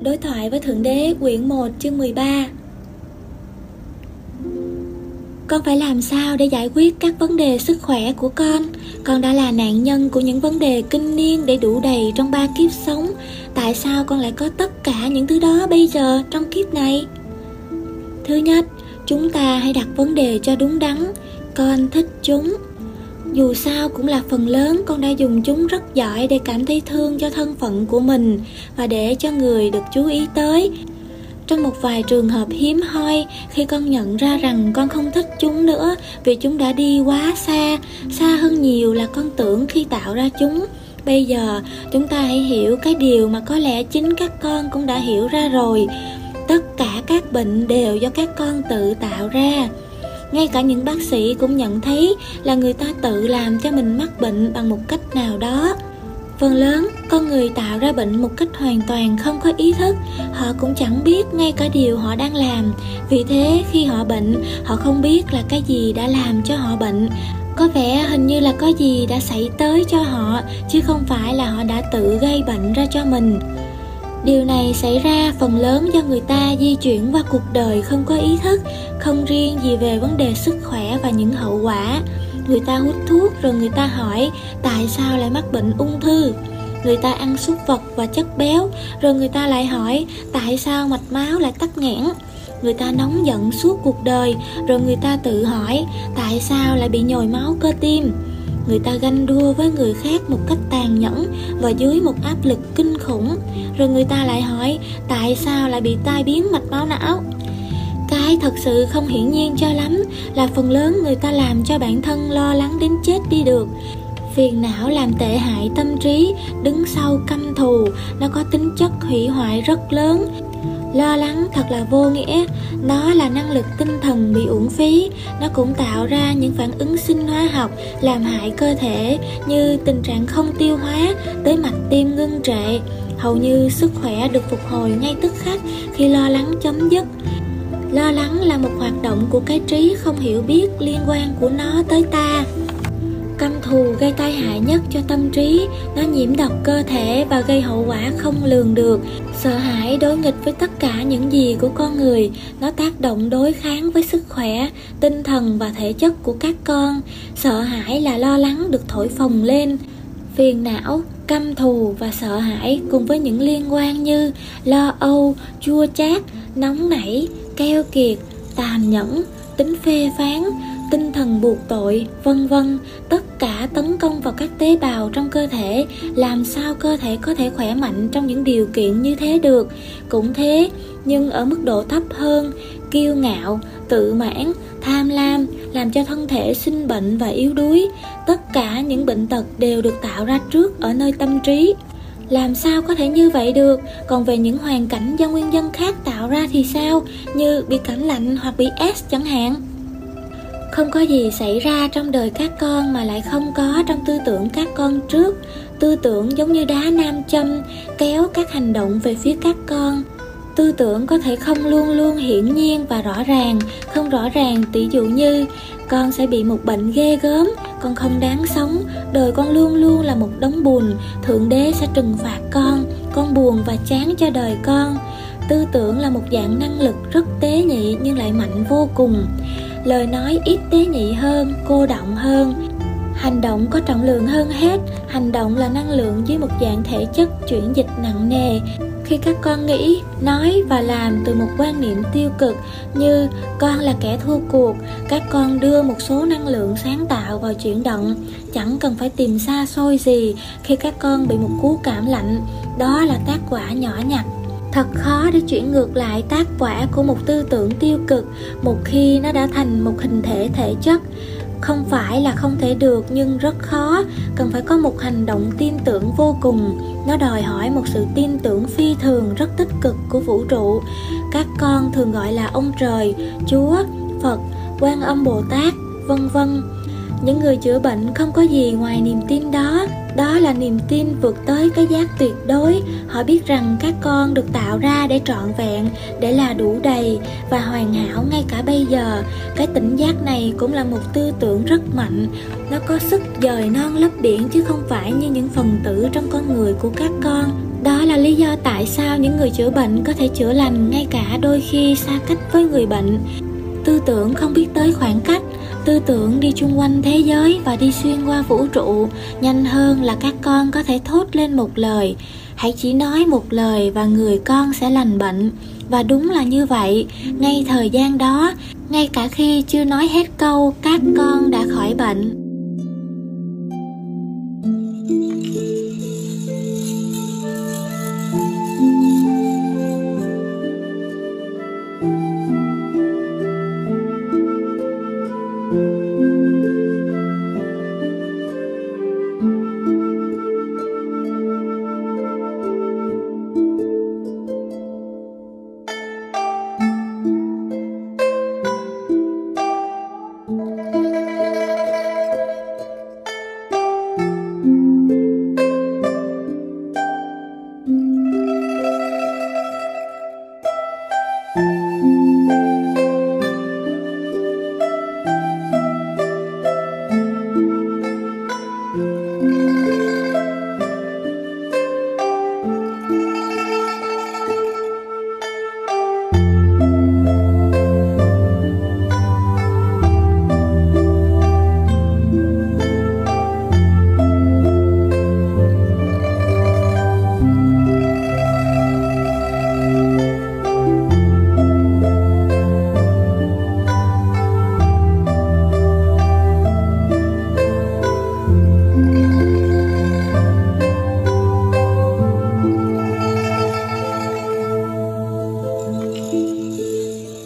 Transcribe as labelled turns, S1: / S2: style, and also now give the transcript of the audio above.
S1: Đối thoại với Thượng Đế quyển 1 chương 13 Con phải làm sao để giải quyết các vấn đề sức khỏe của con? Con đã là nạn nhân của những vấn đề kinh niên để đủ đầy trong ba kiếp sống. Tại sao con lại có tất cả những thứ đó bây giờ trong kiếp này? Thứ nhất, chúng ta hãy đặt vấn đề cho đúng đắn. Con thích chúng dù sao cũng là phần lớn, con đã dùng chúng rất giỏi để cảm thấy thương cho thân phận của mình và để cho người được chú ý tới. Trong một vài trường hợp hiếm hoi, khi con nhận ra rằng con không thích chúng nữa vì chúng đã đi quá xa xa hơn nhiều là con tưởng khi tạo ra chúng. Bây giờ, chúng ta hãy hiểu cái điều mà có lẽ chính các con cũng đã hiểu ra rồi. Tất cả các bệnh đều do các con tự tạo ra ngay cả những bác sĩ cũng nhận thấy là người ta tự làm cho mình mắc bệnh bằng một cách nào đó. Phần lớn, con người tạo ra bệnh một cách hoàn toàn không có ý thức. Họ cũng chẳng biết ngay cả điều họ đang làm. Vì thế, khi họ bệnh, họ không biết là cái gì đã làm cho họ bệnh. Có vẻ hình như là có gì đã xảy tới cho họ, chứ không phải là họ đã tự gây bệnh ra cho mình điều này xảy ra phần lớn do người ta di chuyển qua cuộc đời không có ý thức, không riêng gì về vấn đề sức khỏe và những hậu quả. Người ta hút thuốc rồi người ta hỏi, tại sao lại mắc bệnh ung thư? Người ta ăn súc vật và chất béo, rồi người ta lại hỏi, tại sao mạch máu lại tắc nghẽn? Người ta nóng giận suốt cuộc đời, rồi người ta tự hỏi, tại sao lại bị nhồi máu cơ tim? Người ta ganh đua với người khác một cách tàn nhẫn và dưới một áp lực kinh khủng. Rồi người ta lại hỏi, tại sao lại bị tai biến mạch máu não? Cái thật sự không hiển nhiên cho lắm, là phần lớn người ta làm cho bản thân lo lắng đến chết đi được. Phiền não làm tệ hại tâm trí, đứng sau căm thù, nó có tính chất hủy hoại rất lớn lo lắng thật là vô nghĩa. Nó là năng lực tinh thần bị uổng phí. Nó cũng tạo ra những phản ứng sinh hóa học, làm hại cơ thể, như tình trạng không tiêu hóa, tới mạch tim ngưng trệ. Hầu như sức khỏe được phục hồi ngay tức khắc khi lo lắng chấm dứt. Lo lắng là một hoạt động của cái trí không hiểu biết liên quan của nó tới ta căm thù gây tai hại nhất cho tâm trí. Nó nhiễm độc cơ thể và gây hậu quả không lường được. Sợ hãi đối nghịch với tất cả những gì của con người. Nó tác động đối kháng với sức khỏe, tinh thần và thể chất của các con. Sợ hãi là lo lắng được thổi phồng lên. Phiền não, căm thù và sợ hãi cùng với những liên quan như lo âu, chua chát, nóng nảy, keo kiệt, tàn nhẫn, tính phê phán tinh thần buộc tội, vân vân. Tất cả tấn công vào các tế bào trong cơ thể, làm sao cơ thể có thể khỏe mạnh trong những điều kiện như thế được? Cũng thế, nhưng ở mức độ thấp hơn, kiêu ngạo, tự mãn, tham lam, làm cho thân thể sinh bệnh và yếu đuối. Tất cả những bệnh tật đều được tạo ra trước ở nơi tâm trí. Làm sao có thể như vậy được? Còn về những hoàn cảnh do nguyên nhân khác tạo ra thì sao? Như bị cảm lạnh hoặc bị s chẳng hạn không có gì xảy ra trong đời các con mà lại không có trong tư tưởng các con trước. Tư tưởng giống như đá nam châm, kéo các hành động về phía các con. Tư tưởng có thể không luôn luôn hiển nhiên và rõ ràng, không rõ ràng tỷ dụ như, con sẽ bị một bệnh ghê gớm, con không đáng sống, đời con luôn luôn là một đống buồn thượng đế sẽ trừng phạt con con buồn và chán cho đời con. Tư tưởng là một dạng năng lực rất tế nhị nhưng lại mạnh vô cùng lời nói ít tế nhị hơn, cô động hơn. Hành động có trọng lượng hơn hết. Hành động là năng lượng dưới một dạng thể chất chuyển dịch nặng nề. Khi các con nghĩ, nói và làm từ một quan niệm tiêu cực như con là kẻ thua cuộc các con đưa một số năng lượng sáng tạo vào chuyển động. Chẳng cần phải tìm xa xôi gì khi các con bị một cú cảm lạnh. Đó là tác quả nhỏ nhặt thật khó để chuyển ngược lại tác quả của một tư tưởng tiêu cực một khi nó đã thành một hình thể thể chất. Không phải là không thể được, nhưng rất khó. Cần phải có một hành động tin tưởng vô cùng. Nó đòi hỏi một sự tin tưởng phi thường rất tích cực của vũ trụ. Các con thường gọi là ông trời, chúa, phật, quan âm bồ tát, vân vân. Những người chữa bệnh không có gì ngoài niềm tin đó là niềm tin vượt tới cái giác tuyệt đối. Họ biết rằng các con được tạo ra để trọn vẹn, để là đủ đầy và hoàn hảo ngay cả bây giờ. Cái tỉnh giác này cũng là một tư tưởng rất mạnh. Nó có sức dời non lấp biển chứ không phải như những phần tử trong con người của các con. Đó là lý do tại sao những người chữa bệnh có thể chữa lành ngay cả đôi khi xa cách với người bệnh. Tư tưởng không biết tới khoảng cách tư tưởng đi chung quanh thế giới và đi xuyên qua vũ trụ, nhanh hơn là các con có thể thốt lên một lời. Hãy chỉ nói một lời và người con sẽ lành bệnh. Và đúng là như vậy. Ngay thời gian đó, ngay cả khi chưa nói hết câu, các con đã khỏi bệnh.